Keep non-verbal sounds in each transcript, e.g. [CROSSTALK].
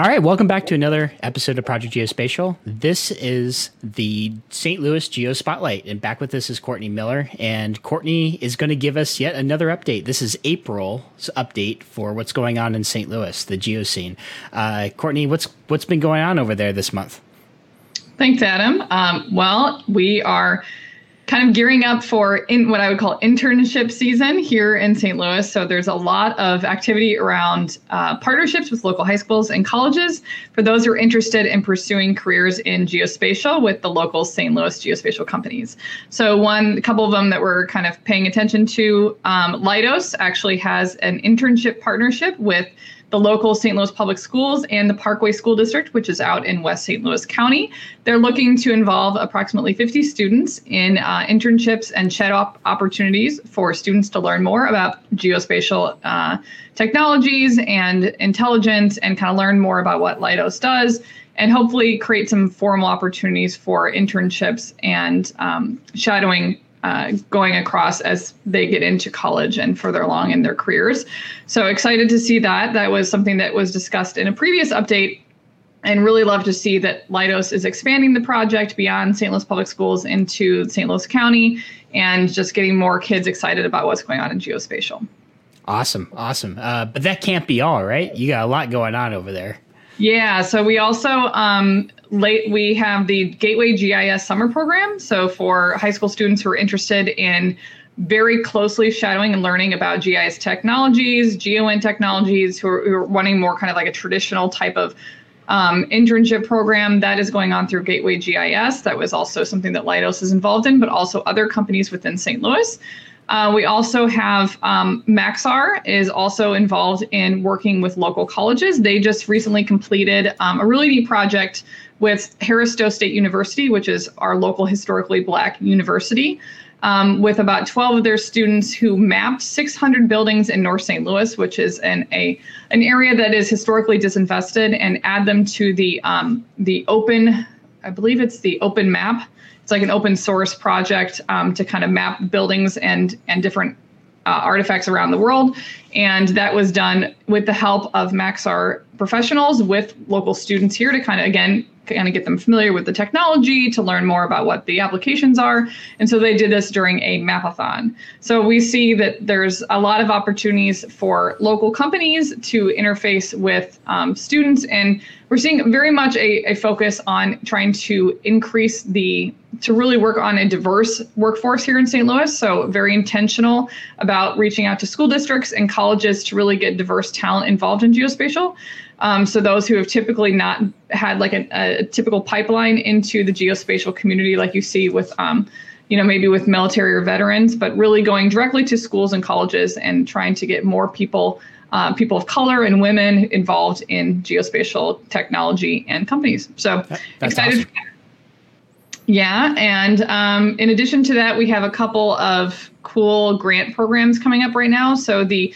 All right, welcome back to another episode of Project Geospatial. This is the St. Louis Geo Spotlight, and back with us is Courtney Miller. And Courtney is going to give us yet another update. This is April's update for what's going on in St. Louis, the geo scene. Uh, Courtney, what's what's been going on over there this month? Thanks, Adam. Um, well, we are kind of gearing up for in what I would call internship season here in St. Louis. So there's a lot of activity around uh, partnerships with local high schools and colleges for those who are interested in pursuing careers in geospatial with the local St. Louis geospatial companies. So one, a couple of them that we're kind of paying attention to, um, actually has an internship partnership with the local St. Louis Public Schools and the Parkway School District, which is out in West St. Louis County. They're looking to involve approximately 50 students in uh, internships and chat op- opportunities for students to learn more about geospatial uh, technologies and intelligence and kind of learn more about what Leidos does and hopefully create some formal opportunities for internships and um, shadowing uh, going across as they get into college and further along in their careers. So excited to see that. That was something that was discussed in a previous update. And really love to see that Leidos is expanding the project beyond St. Louis Public Schools into St. Louis County and just getting more kids excited about what's going on in geospatial. Awesome, awesome. Uh, but that can't be all, right? You got a lot going on over there. Yeah, so we also um, late we have the Gateway GIS summer program. So for high school students who are interested in very closely shadowing and learning about GIS technologies, GeoInt technologies, who are, who are wanting more kind of like a traditional type of um, internship program that is going on through Gateway GIS. That was also something that Leidos is involved in, but also other companies within St. Louis. Uh, we also have um, Maxar is also involved in working with local colleges. They just recently completed um, a really neat project with Harris Stowe State University, which is our local historically black university, um, with about 12 of their students who mapped 600 buildings in North St. Louis, which is an a an area that is historically disinvested, and add them to the um, the open, I believe it's the Open Map it's like an open source project um, to kind of map buildings and and different uh, artifacts around the world. And that was done with the help of Maxar professionals with local students here to kind of, again, kind of get them familiar with the technology, to learn more about what the applications are. And so they did this during a mapathon. So we see that there's a lot of opportunities for local companies to interface with um, students. And we're seeing very much a, a focus on trying to increase the to really work on a diverse workforce here in St. Louis. So, very intentional about reaching out to school districts and colleges to really get diverse talent involved in geospatial. Um, so those who have typically not had like a, a, typical pipeline into the geospatial community, like you see with, um, you know, maybe with military or veterans, but really going directly to schools and colleges and trying to get more people, uh, people of color and women involved in geospatial technology and companies. So excited. Awesome. Yeah, and um, in addition to that, we have a couple of cool grant programs coming up right now. So the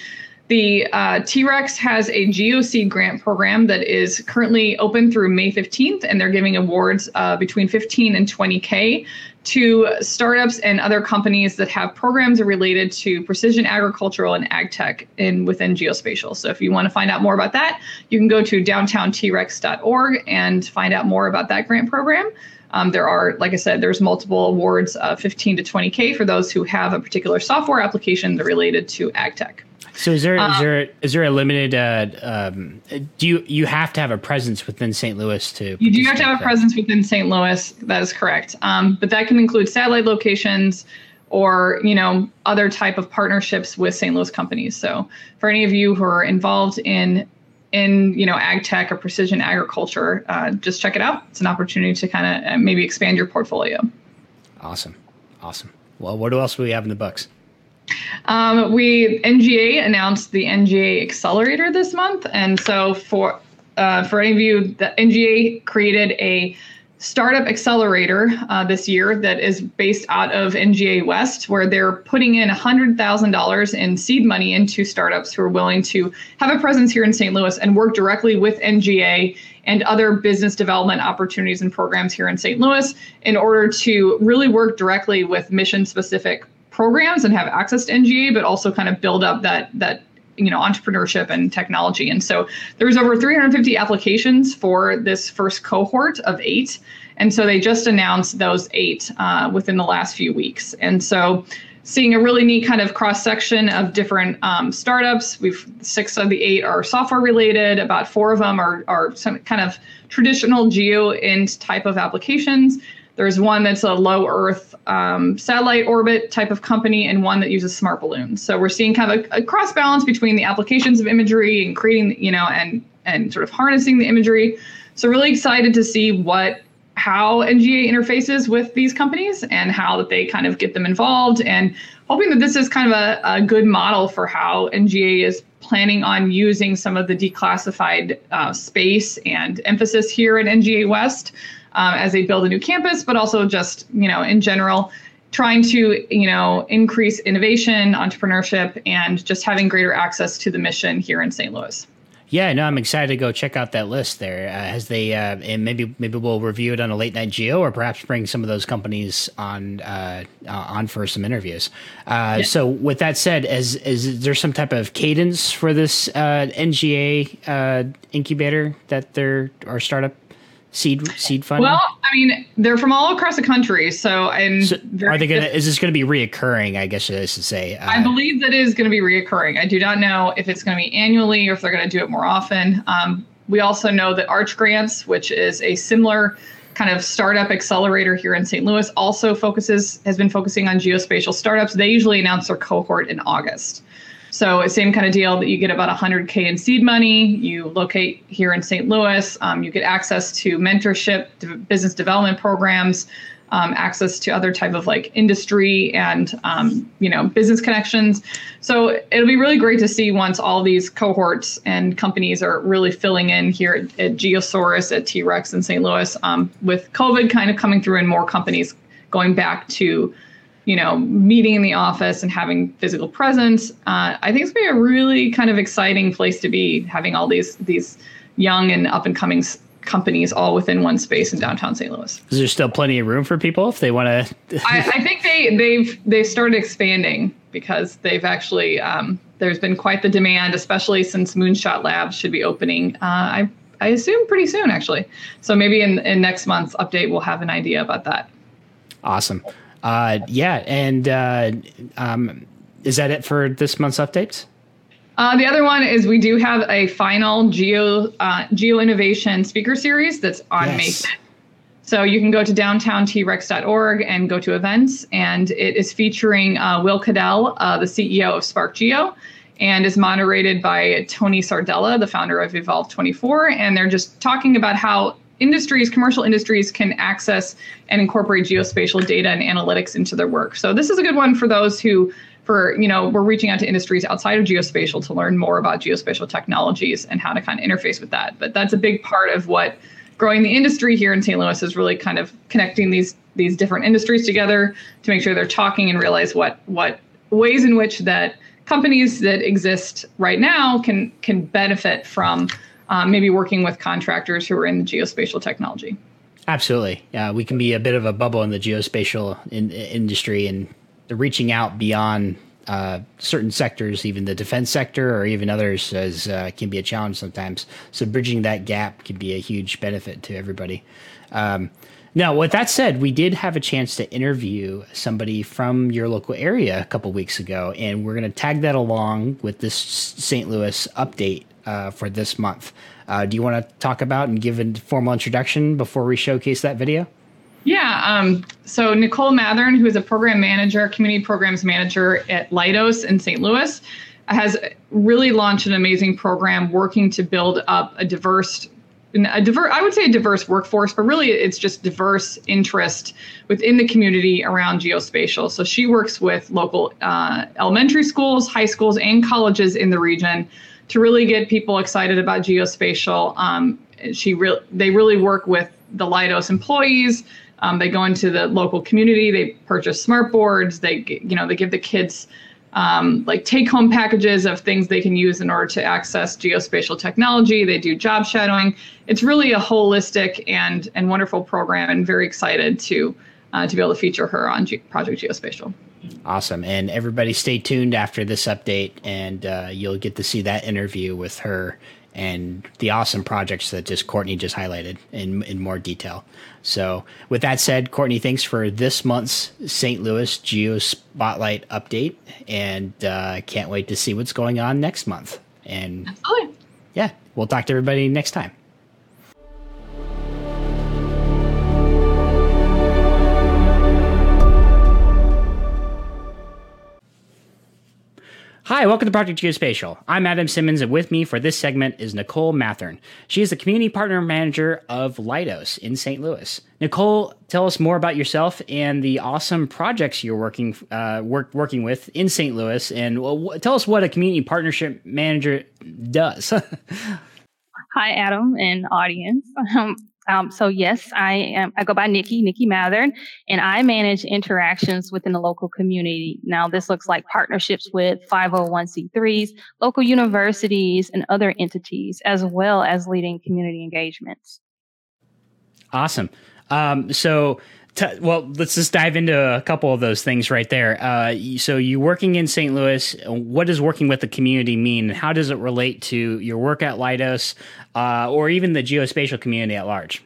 the uh, T-REX has a GeoSeed grant program that is currently open through May 15th, and they're giving awards uh, between 15 and 20K to startups and other companies that have programs related to precision agricultural and ag tech in within geospatial. So if you want to find out more about that, you can go to downtownTrex.org and find out more about that grant program. Um, there are, like I said, there's multiple awards, uh, 15 to 20K for those who have a particular software application that related to ag tech. So is there um, is there is there a limited? Uh, um, do you you have to have a presence within St. Louis to? You do have to have a presence within St. Louis. That is correct. Um, but that can include satellite locations or you know other type of partnerships with St. Louis companies. So for any of you who are involved in in you know ag tech or precision agriculture, uh, just check it out. It's an opportunity to kind of uh, maybe expand your portfolio. Awesome, awesome. Well, what else do we have in the books? Um, we NGA announced the NGA Accelerator this month, and so for uh, for any of you, the NGA created a startup accelerator uh, this year that is based out of NGA West, where they're putting in $100,000 in seed money into startups who are willing to have a presence here in St. Louis and work directly with NGA and other business development opportunities and programs here in St. Louis in order to really work directly with mission specific programs and have access to NGA, but also kind of build up that that you know entrepreneurship and technology. And so there's over 350 applications for this first cohort of eight. And so they just announced those eight uh, within the last few weeks. And so seeing a really neat kind of cross section of different um, startups. We've six of the eight are software related. About four of them are are some kind of traditional geo int type of applications. There's one that's a low Earth um, satellite orbit type of company, and one that uses smart balloons. So we're seeing kind of a, a cross balance between the applications of imagery and creating, you know, and and sort of harnessing the imagery. So really excited to see what how NGA interfaces with these companies and how that they kind of get them involved and hoping that this is kind of a, a good model for how NGA is planning on using some of the declassified uh, space and emphasis here at NGA West um, as they build a new campus, but also just, you know, in general, trying to, you know, increase innovation, entrepreneurship, and just having greater access to the mission here in St. Louis. Yeah, no, I'm excited to go check out that list there. Uh, as they uh, and maybe maybe we'll review it on a late night geo, or perhaps bring some of those companies on uh, uh on for some interviews. Uh, yeah. So, with that said, is is there some type of cadence for this uh, NGA incubator that there are startup seed seed fund? Well, I mean, they're from all across the country. So, and so are they gonna? Is this going to be reoccurring? I guess is to say. Uh, I believe that it is going to be reoccurring. I do not know if it's going to be annually or if they're going to do it more often. Um, we also know that Arch Grants, which is a similar kind of startup accelerator here in St. Louis, also focuses has been focusing on geospatial startups. They usually announce their cohort in August. So same kind of deal that you get about 100K in seed money. You locate here in St. Louis. Um, you get access to mentorship, business development programs, um, access to other type of like industry and um, you know business connections. So it'll be really great to see once all these cohorts and companies are really filling in here at, at Geosaurus, at T-Rex in St. Louis, um, with COVID kind of coming through and more companies going back to you know, meeting in the office and having physical presence. Uh, I think it's going to be a really kind of exciting place to be, having all these these young and up and coming companies all within one space in downtown St. Louis. Is there still plenty of room for people if they want to? [LAUGHS] I, I, think they they've they've started expanding because they've actually um, there's been quite the demand, especially since Moonshot Labs should be opening. Uh, I I assume pretty soon actually. So maybe in in next month's update we'll have an idea about that. Awesome. Uh, yeah, and uh, um, is that it for this month's updates? Uh, the other one is we do have a final geo uh, geo innovation speaker series that's on yes. May. So you can go to downtownTrex.org and go to events, and it is featuring uh, Will Cadell, uh, the CEO of Spark Geo, and is moderated by Tony Sardella, the founder of Evolve 24. And they're just talking about how industries, commercial industries, can access and incorporate geospatial data and analytics into their work. So this is a good one for those who, for you know, we're reaching out to industries outside of geospatial to learn more about geospatial technologies and how to kind of interface with that. But that's a big part of what growing the industry here in St. Louis is really kind of connecting these these different industries together to make sure they're talking and realize what what ways in which that companies that exist right now can can benefit from um, maybe working with contractors who are in the geospatial technology. Absolutely. Yeah, we can be a bit of a bubble in the geospatial in, industry and reaching out beyond uh, certain sectors, even the defense sector or even others, as uh, can be a challenge sometimes. So bridging that gap can be a huge benefit to everybody. Um, now, with that said, we did have a chance to interview somebody from your local area a couple weeks ago, and we're going to tag that along with this St. Louis update uh, for this month. Uh, do you want to talk about and give a formal introduction before we showcase that video? Yeah. Um, so Nicole Mathern, who is a program manager, community programs manager at Leidos in St. Louis, has really launched an amazing program working to build up a diverse a diverse i would say a diverse workforce but really it's just diverse interest within the community around geospatial so she works with local uh, elementary schools high schools and colleges in the region to really get people excited about geospatial. Um, she re- they really work with the Leidos employees. Um, they go into the local community. They purchase smart boards. They you know they give the kids um, like take home packages of things they can use in order to access geospatial technology. They do job shadowing. It's really a holistic and and wonderful program, and very excited to uh, to be able to feature her on G- Project Geospatial. Awesome. And everybody stay tuned after this update, and uh, you'll get to see that interview with her and the awesome projects that just Courtney just highlighted in, in more detail. So, with that said, Courtney, thanks for this month's St. Louis Geo Spotlight update, and uh, can't wait to see what's going on next month. And Absolutely. yeah, we'll talk to everybody next time. Hi, welcome to Project Geospatial. I'm Adam Simmons, and with me for this segment is Nicole Mathern. She is the community partner manager of Leidos in St. Louis. Nicole, tell us more about yourself and the awesome projects you're working uh, work, working with in St. Louis, and tell us what a community partnership manager does. [LAUGHS] Hi, Adam and audience. [LAUGHS] Um, um, so yes, I am. I go by Nikki, Nikki Mathern, and I manage interactions within the local community. Now, this looks like partnerships with 501c3s, local universities, and other entities, as well as leading community engagements. Awesome. Um, so, t- well, let's just dive into a couple of those things right there. Uh, so, you working in St. Louis, what does working with the community mean? How does it relate to your work at Leidos uh, or even the geospatial community at large?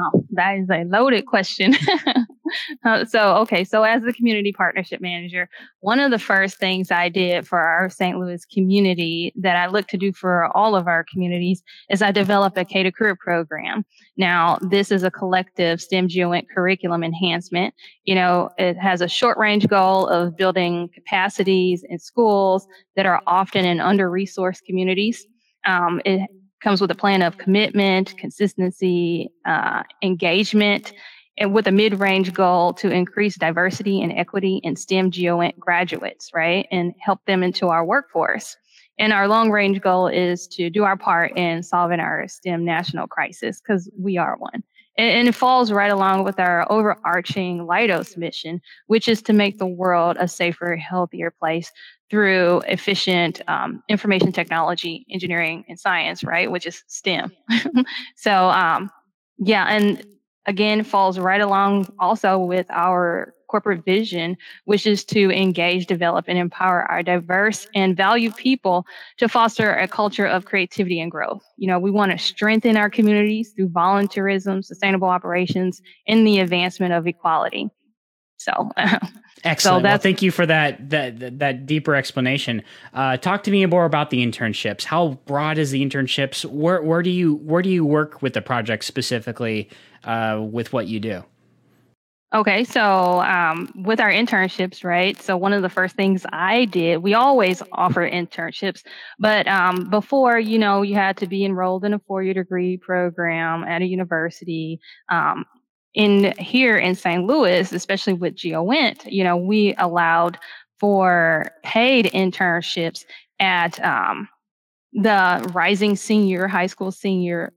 Oh, that is a loaded question. [LAUGHS] [LAUGHS] uh, so, okay, so as the community partnership manager, one of the first things I did for our St. Louis community that I look to do for all of our communities is I developed a K to Career program. Now, this is a collective STEM GeoInt curriculum enhancement. You know, it has a short range goal of building capacities in schools that are often in under resourced communities. Um, it comes with a plan of commitment, consistency, uh, engagement, and with a mid-range goal to increase diversity and equity in STEM graduates, right, and help them into our workforce. And our long-range goal is to do our part in solving our STEM national crisis because we are one. And, and it falls right along with our overarching Leidos mission, which is to make the world a safer, healthier place through efficient um, information technology, engineering, and science, right? Which is STEM. [LAUGHS] so, um, yeah, and again, falls right along also with our corporate vision, which is to engage, develop, and empower our diverse and valued people to foster a culture of creativity and growth. You know, we want to strengthen our communities through volunteerism, sustainable operations, and the advancement of equality. So, [LAUGHS] excellent. So well, thank you for that that that deeper explanation. Uh, talk to me more about the internships. How broad is the internships? Where where do you where do you work with the project specifically uh, with what you do? Okay, so um, with our internships, right? So one of the first things I did, we always offer internships, but um, before, you know, you had to be enrolled in a four-year degree program at a university. Um, in here in St. Louis, especially with GeoInt, you know, we allowed for paid internships at um, the rising senior, high school senior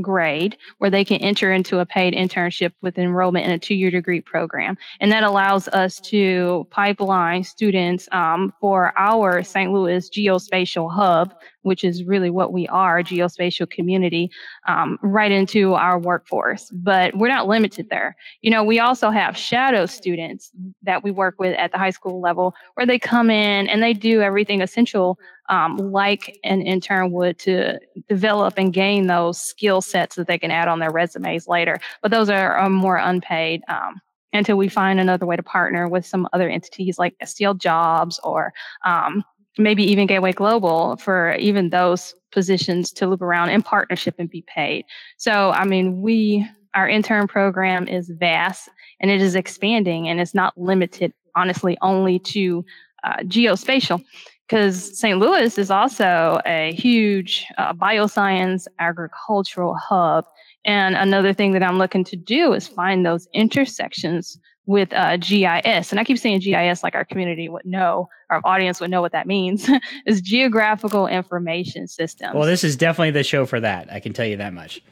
grade where they can enter into a paid internship with enrollment in a two-year degree program. And that allows us to pipeline students um, for our st louis geospatial hub which is really what we are geospatial community um, right into our workforce. But we're not limited there. You know we also have shadow students that we work with at the high school level where they come in and they do everything essential um, like an intern would to develop and gain those skill sets that they can add on their resumes later. But those are, are more unpaid um, until we find another way to partner with some other entities like STL Jobs or um, maybe even Gateway Global for even those positions to loop around in partnership and be paid. So, I mean, we, our intern program is vast and it is expanding and it's not limited, honestly, only to uh, geospatial because St. Louis is also a huge uh, bioscience agricultural hub. And another thing that I'm looking to do is find those intersections with uh, GIS. And I keep saying GIS like our community would know, our audience would know what that means, [LAUGHS] is geographical information system. Well, this is definitely the show for that. I can tell you that much.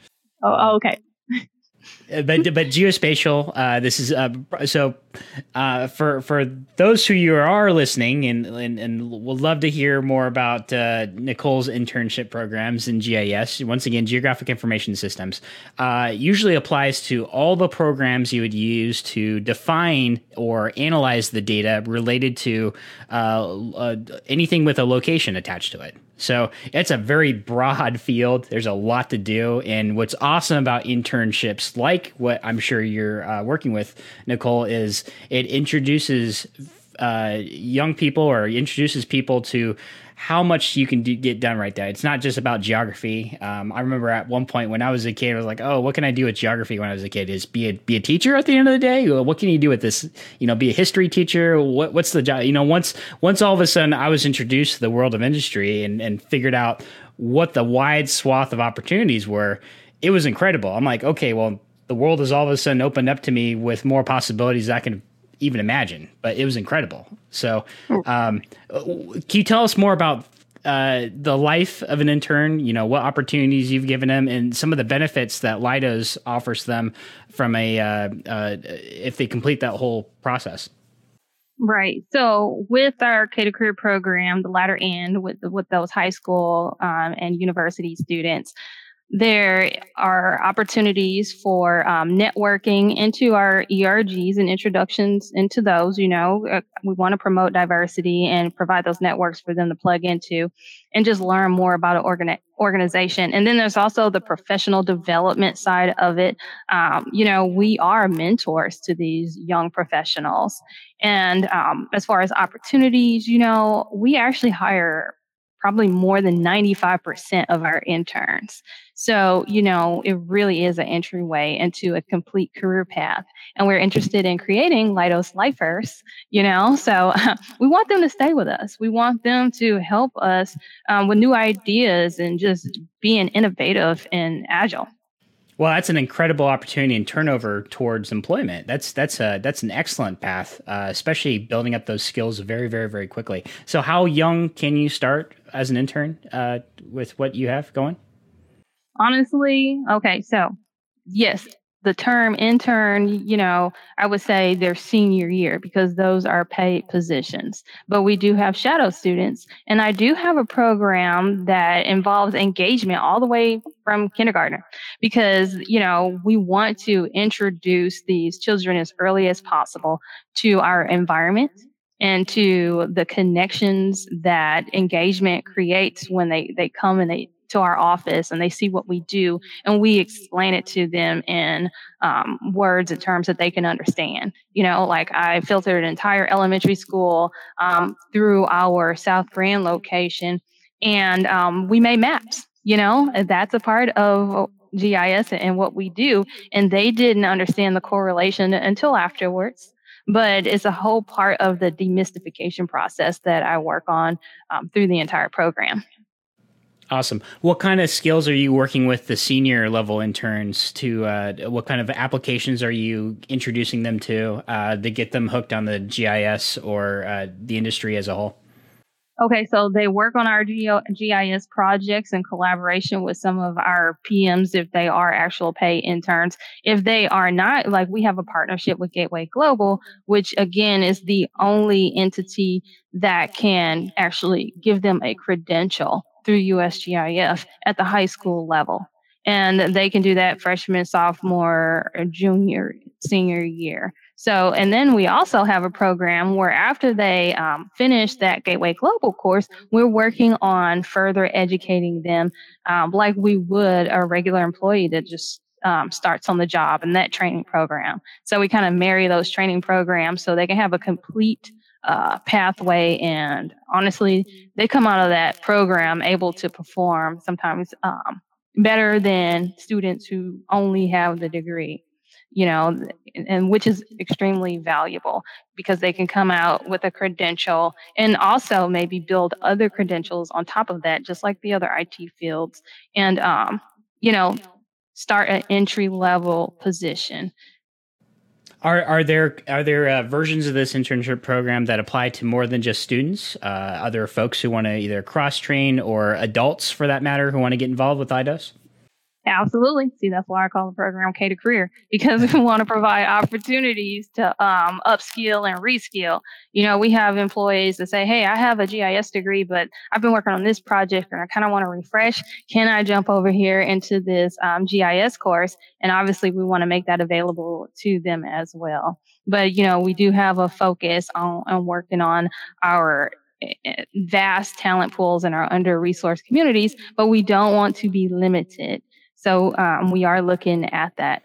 Oh, oh okay. [LAUGHS] Uh, but but geospatial. Uh, this is uh, so uh, for for those who you are listening and and, and would love to hear more about uh, Nicole's internship programs in GIS. Once again, Geographic Information Systems uh, usually applies to all the programs you would use to define or analyze the data related to anything with a location attached to it. So it's a very broad field. There's a lot to do. And what's awesome about internships, like what I'm sure you're uh, working with, Nicole, is it introduces uh, young people or introduces people to how much you can do, get done right there. It's not just about geography. Um, I remember at one point when I was a kid, I was like, "Oh, what can I do with geography?" When I was a kid, is be a be a teacher at the end of the day. What can you do with this? You know, be a history teacher. What what's the job? You know, once once all of a sudden I was introduced to the world of industry and and figured out what the wide swath of opportunities were. It was incredible. I'm like, okay, well, the world has all of a sudden opened up to me with more possibilities I can even imagine. But it was incredible. So, hmm. um, can you tell us more about uh, the life of an intern? You know, what opportunities you've given them, and some of the benefits that Leidos offers them from a uh, uh, if they complete that whole process. Right. So with our K to Career program, the latter end with with those high school um, and university students, there are opportunities for um, networking into our ERGs and introductions into those. You know, uh, we want to promote diversity and provide those networks for them to plug into and just learn more about an organi- organization. And then there's also the professional development side of it. Um, you know, we are mentors to these young professionals. And um, as far as opportunities, you know, we actually hire probably more than 95% of our interns. So, you know, it really is an entryway into a complete career path. And we're interested in creating Leidos Lifers, you know, so [LAUGHS] we want them to stay with us. We want them to help us um, with new ideas and just being innovative and agile. Well, that's an incredible opportunity and turnover towards employment. That's that's a that's an excellent path, uh, especially building up those skills very very very quickly. So, how young can you start as an intern uh, with what you have going? Honestly, okay, so yes, the term intern, you know, I would say their senior year because those are paid positions. But we do have shadow students. And I do have a program that involves engagement all the way from kindergarten because, you know, we want to introduce these children as early as possible to our environment and to the connections that engagement creates when they, they come and they to our office and they see what we do and we explain it to them in um, words and terms that they can understand. You know, like I filtered an entire elementary school um, through our South Grand location and um, we made maps, you know, that's a part of GIS and what we do. And they didn't understand the correlation until afterwards but it's a whole part of the demystification process that I work on um, through the entire program. Awesome. What kind of skills are you working with the senior level interns to? Uh, what kind of applications are you introducing them to uh, to get them hooked on the GIS or uh, the industry as a whole? Okay, so they work on our GIS projects in collaboration with some of our PMs if they are actual pay interns. If they are not, like we have a partnership with Gateway Global, which again is the only entity that can actually give them a credential through USGIF at the high school level. And they can do that freshman, sophomore, junior, senior year. So, and then we also have a program where after they um, finish that Gateway Global course, we're working on further educating them um, like we would a regular employee that just um, starts on the job and that training program. So we kind of marry those training programs so they can have a complete uh, pathway. And honestly, they come out of that program able to perform sometimes um, better than students who only have the degree, you know, and which is extremely valuable because they can come out with a credential and also maybe build other credentials on top of that, just like the other IT fields. And, um, you know, start an entry level position are are there are there uh, versions of this internship program that apply to more than just students? Uh, other folks who want to either cross train or adults, for that matter, who want to get involved with Leidos? Absolutely. See, that's why I call the program K to Career because we [LAUGHS] want to provide opportunities to um, upskill and reskill. You know, we have employees that say, Hey, I have a GIS degree, but I've been working on this project and I kind of want to refresh. Can I jump over here into this um, GIS course? And obviously, we want to make that available to them as well. But, you know, we do have a focus on, on working on our eh, eh, vast talent pools in our under resourced communities, but we don't want to be limited so um, we are looking at that.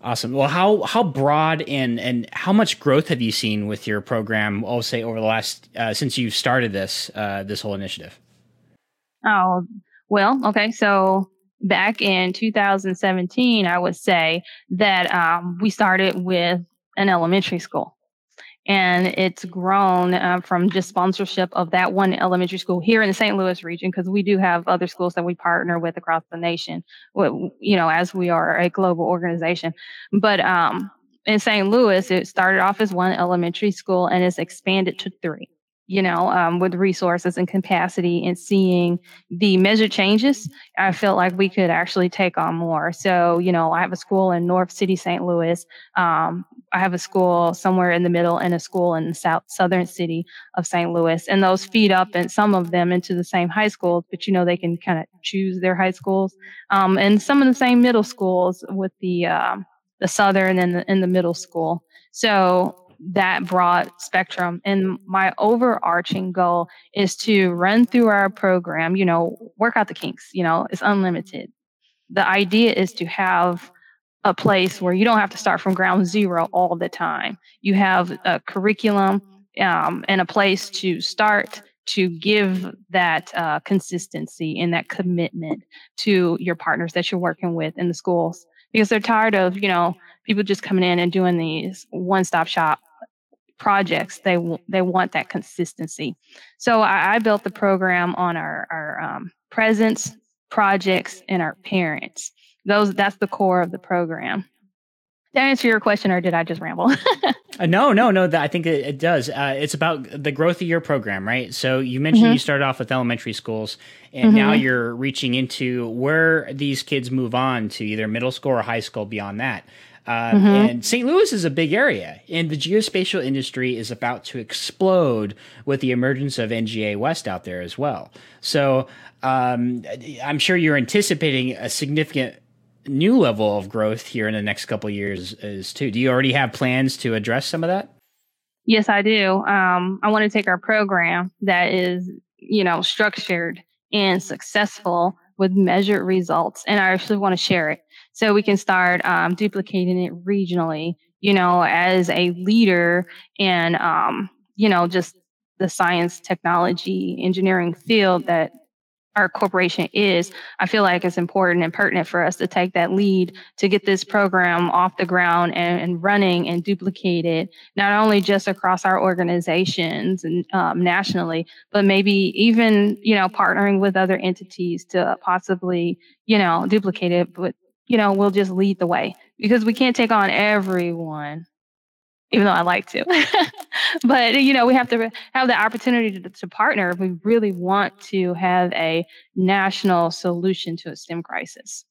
Awesome. Well, how how broad and and how much growth have you seen with your program? I'll say over the last uh, since you started this uh, this whole initiative. Oh well, okay. So back in 2017, I would say that um, we started with an elementary school and it's grown uh, from just sponsorship of that one elementary school here in the St. Louis region because we do have other schools that we partner with across the nation. You know, as we are a global organization, but um, in St. Louis, it started off as one elementary school and it's expanded to three you know, um, with resources and capacity and seeing the measured changes, I felt like we could actually take on more. So, you know, I have a school in North City, St. Louis. Um, I have a school somewhere in the middle and a school in the south southern city of St. Louis. And those feed up and some of them into the same high schools, but you know, they can kind of choose their high schools. Um, and some of the same middle schools with the, uh, the southern and the, and the middle school. So that broad spectrum. And my overarching goal is to run through our program, you know, work out the kinks, you know, it's unlimited. The idea is to have a place where you don't have to start from ground zero all the time. You have a curriculum um, and a place to start to give that uh, consistency and that commitment to your partners that you're working with in the schools because they're tired of you know people just coming in and doing these one-stop shop projects they they want that consistency so i, I built the program on our our um, presence projects and our parents those that's the core of the program did I answer your question or did I just ramble? [LAUGHS] uh, no, no, no. That I think it, it does. Uh, it's about the growth of your program, right? So you mentioned mm-hmm. you started off with elementary schools, and mm-hmm. now you're reaching into where these kids move on to either middle school or high school beyond that. Uh, mm-hmm. And St. Louis is a big area, and the geospatial industry is about to explode with the emergence of NGA West out there as well. So um, I'm sure you're anticipating a significant new level of growth here in the next couple years as too. Do you already have plans to address some of that? Yes, I do. Um, I want to take our program that is, you know, structured and successful with measured results, and I actually want to share it so we can start um, duplicating it regionally you know as a leader in um, you know just the science technology engineering field that our corporation is, I feel like it's important and pertinent for us to take that lead to get this program off the ground and, and running and duplicate it, not only just across our organizations and um, nationally, but maybe even, you know, partnering with other entities to possibly, you know, duplicate it, but you know, we'll just lead the way because we can't take on everyone, even though I like to. [LAUGHS] but, you know, we have to have the opportunity to, to partner if we really want to have a national solution to a STEM crisis.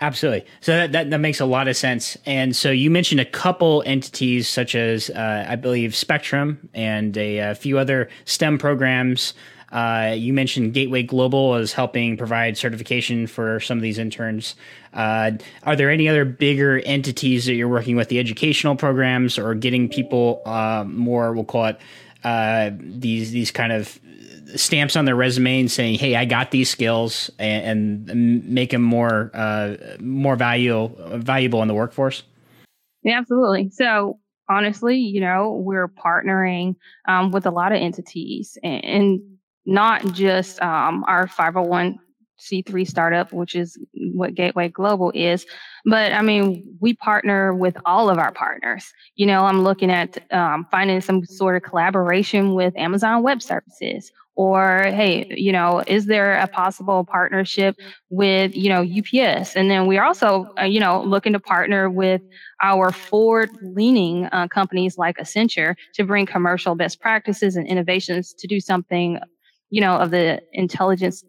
Absolutely. So that, that, that, makes a lot of sense. And so you mentioned a couple entities such as, uh, I believe, Spectrum and a, a few other STEM programs uh, you mentioned Gateway Global as helping provide certification for some of these interns. Uh, are there any other bigger entities that you're working with, the educational programs, or getting people uh, more? We'll call it uh, these these kind of stamps on their resume and saying, "Hey, I got these skills," and, and make them more uh, more value valuable in the workforce. Yeah, absolutely. So honestly, you know, we're partnering um, with a lot of entities, and, and not just um, our 501c3 startup, which is what Gateway Global is, but I mean, we partner with all of our partners. You know, I'm looking at um, finding some sort of collaboration with Amazon Web Services. Or, hey, you know, is there a possible partnership with, you know, UPS? And then we're also, uh, you know, looking to partner with our forward leaning uh, companies like Accenture to bring commercial best practices and innovations to do something you know, of the intelligence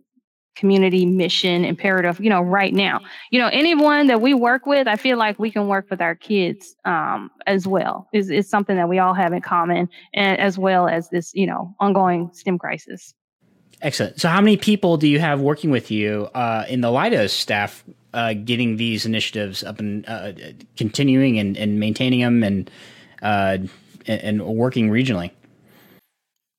community mission imperative you know right now. You know anyone that we work with i feel like we can work with our kids um, as well. Is is something that we all have in common and as well as this you know ongoing stem crisis. Excellent. So how many people do you have working with you uh, in the Leidos staff uh, getting these initiatives up and uh, continuing and, and maintaining them and, uh, and and working regionally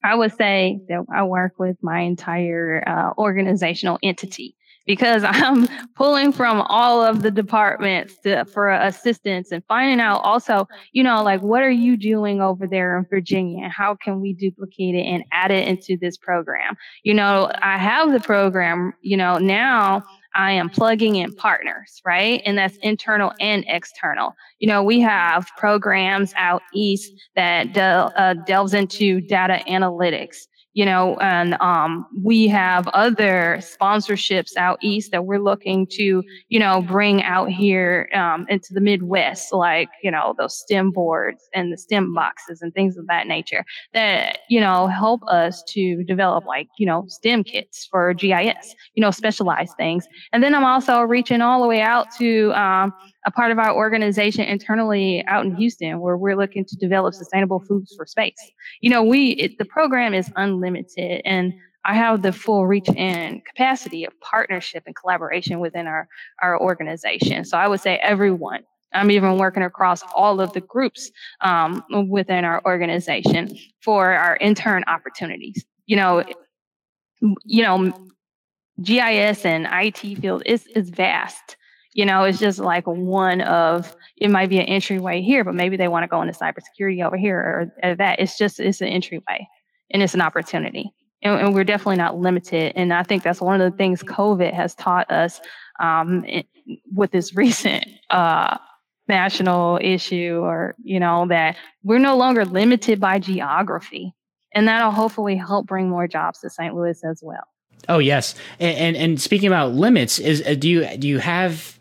I would say that I work with my entire uh, organizational entity because [LAUGHS] I'm pulling from all of the departments to, for assistance and finding out also, you know, like what are you doing over there in Virginia? How can we duplicate it and add it into this program? You know, I have the program, you know, now I am plugging in partners, right? And that's internal and external. You know, we have programs out east that del- uh, delves into data analytics you know, and um, we have other sponsorships out east that we're looking to, you know, bring out here um, into the Midwest, like, you know, those STEM boards and the STEM boxes and things of that nature that, you know, help us to develop like, you know, STEM kits for GIS, you know, specialized things. And then I'm also reaching all the way out to, um, a part of our organization internally out in Houston where we're looking to develop sustainable foods for space. You know, we, it, the program is unlimited and I have the full reach and capacity of partnership and collaboration within our, our organization. So I would say everyone. I'm even working across all of the groups um, within our organization for our intern opportunities. You know, you know, GIS and IT field is is vast you know, it's just like one of it might be an entryway here, but maybe they want to go into cybersecurity over here or, or that. It's just it's an entryway and it's an opportunity. And, and, we're definitely not limited. And I think that's one of the things COVID has taught us um, it, with this [LAUGHS] recent uh, national issue, or you know, that we're no longer limited by geography, and that'll hopefully help bring more jobs to St. Louis as well. Oh yes, and and, and speaking about limits, is uh, do you do you have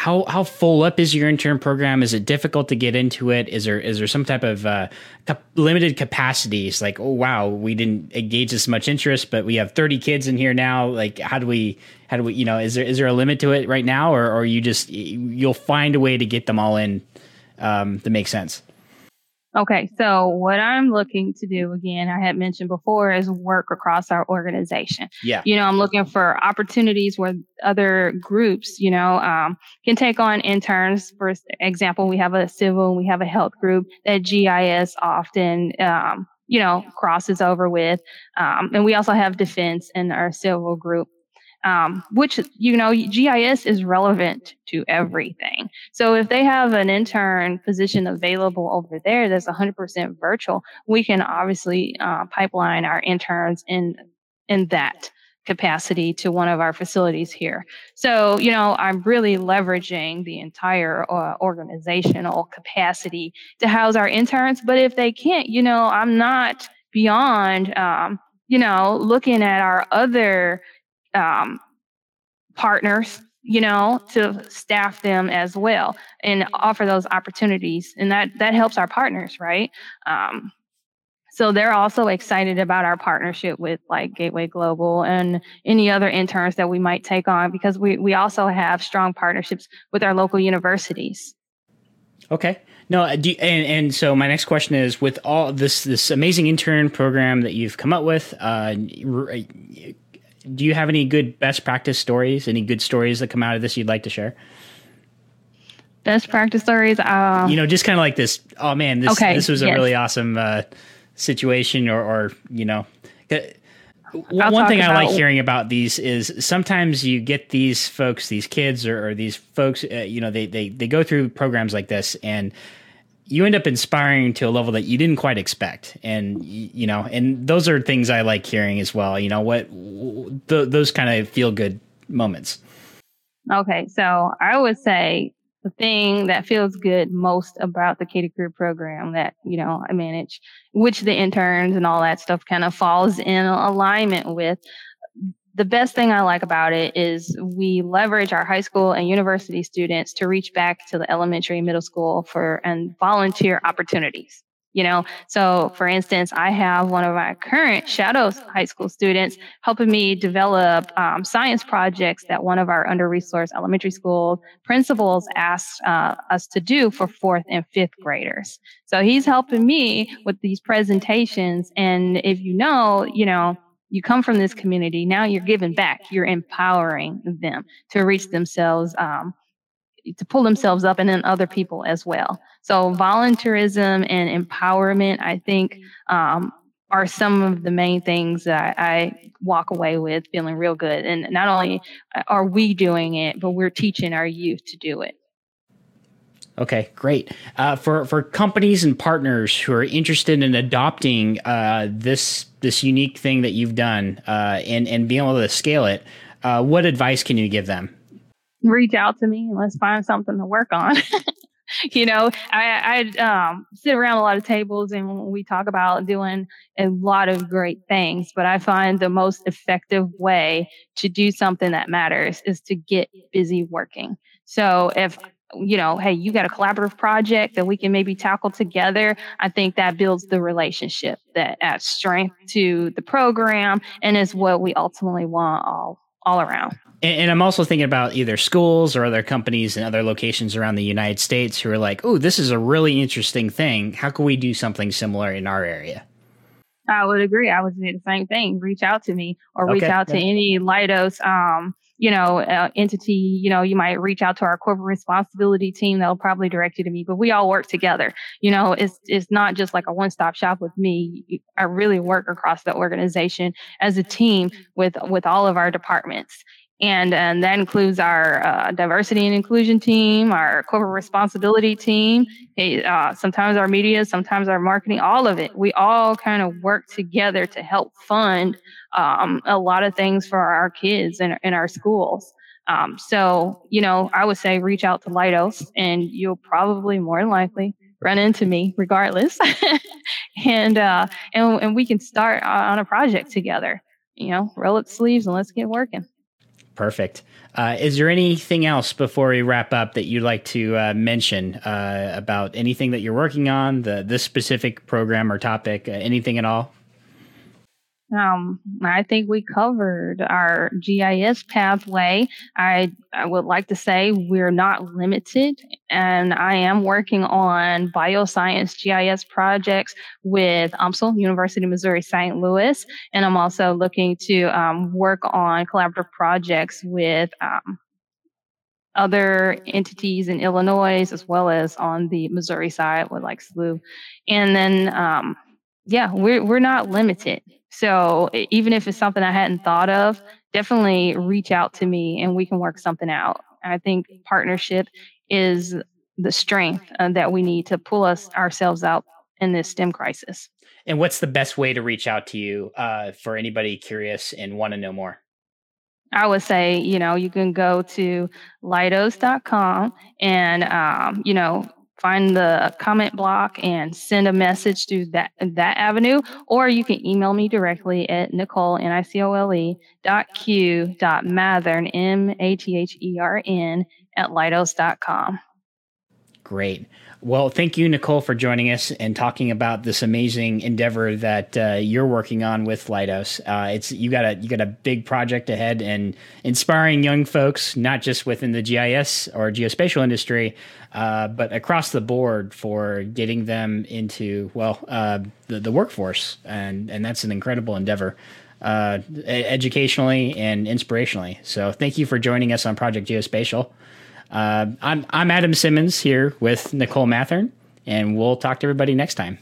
how how full up is your intern program? Is it difficult to get into it? Is there is there some type of uh, cap- limited capacities? Like, oh wow, we didn't engage this much interest, but we have thirty kids in here now. Like, how do we how do we you know is there is there a limit to it right now, or or you just you'll find a way to get them all in um, that makes sense? Okay, so what I'm looking to do again, I had mentioned before, is work across our organization. Yeah. You know, I'm looking for opportunities where other groups, you know, um, can take on interns. For example, we have a civil, we have a health group that GIS often, um, you know, crosses over with. Um, and we also have defense in our civil group um, which you know GIS is relevant to everything. So if they have an intern position available over there that's 100% virtual, we can obviously uh, pipeline our interns in in that capacity to one of our facilities here. So, you know, I'm really leveraging the entire uh, organizational capacity to house our interns. But if they can't, you know, I'm not beyond, um, you know, looking at our other um, partners you know to staff them as well and offer those opportunities. And that that helps our partners right? Um, so they're also excited about our partnership with like gateway global and any other interns that we might take on because we, we also have strong partnerships with our local universities. Okay. No you, and, and so my next question is with all this this amazing intern program that you've come up with uh, do you have any good best practice stories? Any good stories that come out of this you'd like to share? Best practice stories. Uh, you know, just kind of like this. Oh man, this okay, this was a yes. really awesome uh, situation, or, or you know, I'll one thing I like hearing about these is sometimes you get these folks, these kids, or, or these folks. Uh, you know, they they they go through programs like this, and you end up inspiring to a level that you didn't quite expect. And you know and those are things i like hearing as well you know what th- those kind of feel good moments. Okay so i would say the thing that feels good most about the K to Career program that you know I manage, which the interns and all that stuff kind of falls in alignment with, the best thing I like about it is we leverage our high school and university students to reach back to the elementary, middle school for and volunteer opportunities. you know so for instance i have one of my current shadows high school students helping me develop um, science projects that one of our under-resourced elementary school principals asked uh, us to do for fourth and fifth graders so he's helping me with these presentations and if you know you know you come from this community now you're giving back you're empowering them to reach themselves um, to pull themselves up and then other people as well. So volunteerism and empowerment, I think, um, are some of the main things that I walk away with feeling real good. And not only are we doing it, but we're teaching our youth to do it. Okay, great. Uh, for for companies and partners who are interested in adopting uh, this this unique thing that you've done uh, and and being able to scale it, uh, what advice can you give them? reach out to me and let's find something to work on. [LAUGHS] you know, I, I um, sit around a lot of tables and we talk about doing a lot of great things, but I find the most effective way to do something that matters is to get busy working. So if you know, hey, you got a collaborative project that we can maybe tackle together. I think that builds the relationship that adds strength to the program and is what we ultimately want all all around. And, and, I'm also thinking about either schools or other companies in other locations around the United States who are like, oh, this is a really interesting thing. How can we do something similar in our area? I would agree. I would say the same thing. Reach out to me or reach okay. out to any Leidos, um, you know, uh, entity. You know, you might reach out to our corporate responsibility team. They'll probably direct you to me. But we all work together. You know, it's it's not just like a one stop shop with me. I really work across the organization as a team with with all of our departments and, and that includes our uh, diversity and inclusion team, our corporate responsibility team, uh, sometimes our media, sometimes our marketing, all of it. We all kind of work together to help fund um, a lot of things for our kids in, in our schools. Um, so, you know, I would say reach out to Leidos and you'll probably more than likely run into me regardless. [LAUGHS] and, uh, and, and we can start on a project together, you know, roll up sleeves and let's get working. Perfect. Uh, is there anything else before we wrap up that you'd like to uh, mention uh, about anything that you're working on, the this specific program or topic, uh, anything at all? Um, I think we covered our GIS pathway. I, I would like to say we're not limited, and I am working on bioscience GIS projects with UMSL, University of Missouri St. Louis, and I'm also looking to um, work on collaborative projects with um, other entities in Illinois as well as on the Missouri side with like SLU. And then, um, yeah, we're, we're not limited. So even if it's something I hadn't thought of, definitely reach out to me and we can work something out. I think partnership is the strength uh, that we need to pull us ourselves out in this STEM crisis. And what's the best way to reach out to you uh, for anybody curious and want to know more? I would say, you know, you can go to leidos.com and, um, you know, find the comment block and send a message through that that avenue, or you can email me directly at Nicole N I C O L E dot Q dot Mathern M A T H E R N at leidos.com. Great. Well, thank you, Nicole, for joining us and talking about this amazing endeavor that uh, you're working on with Leidos. Uh, it's you got a you got a big project ahead and inspiring young folks, not just within the GIS or geospatial industry, uh, but across the board for getting them into well uh, the the workforce, and and that's an incredible endeavor. Uh, educationally and inspirationally. So, thank you for joining us on Project Geospatial. Uh, I'm I'm Adam Simmons here with Nicole Mathern, and we'll talk to everybody next time.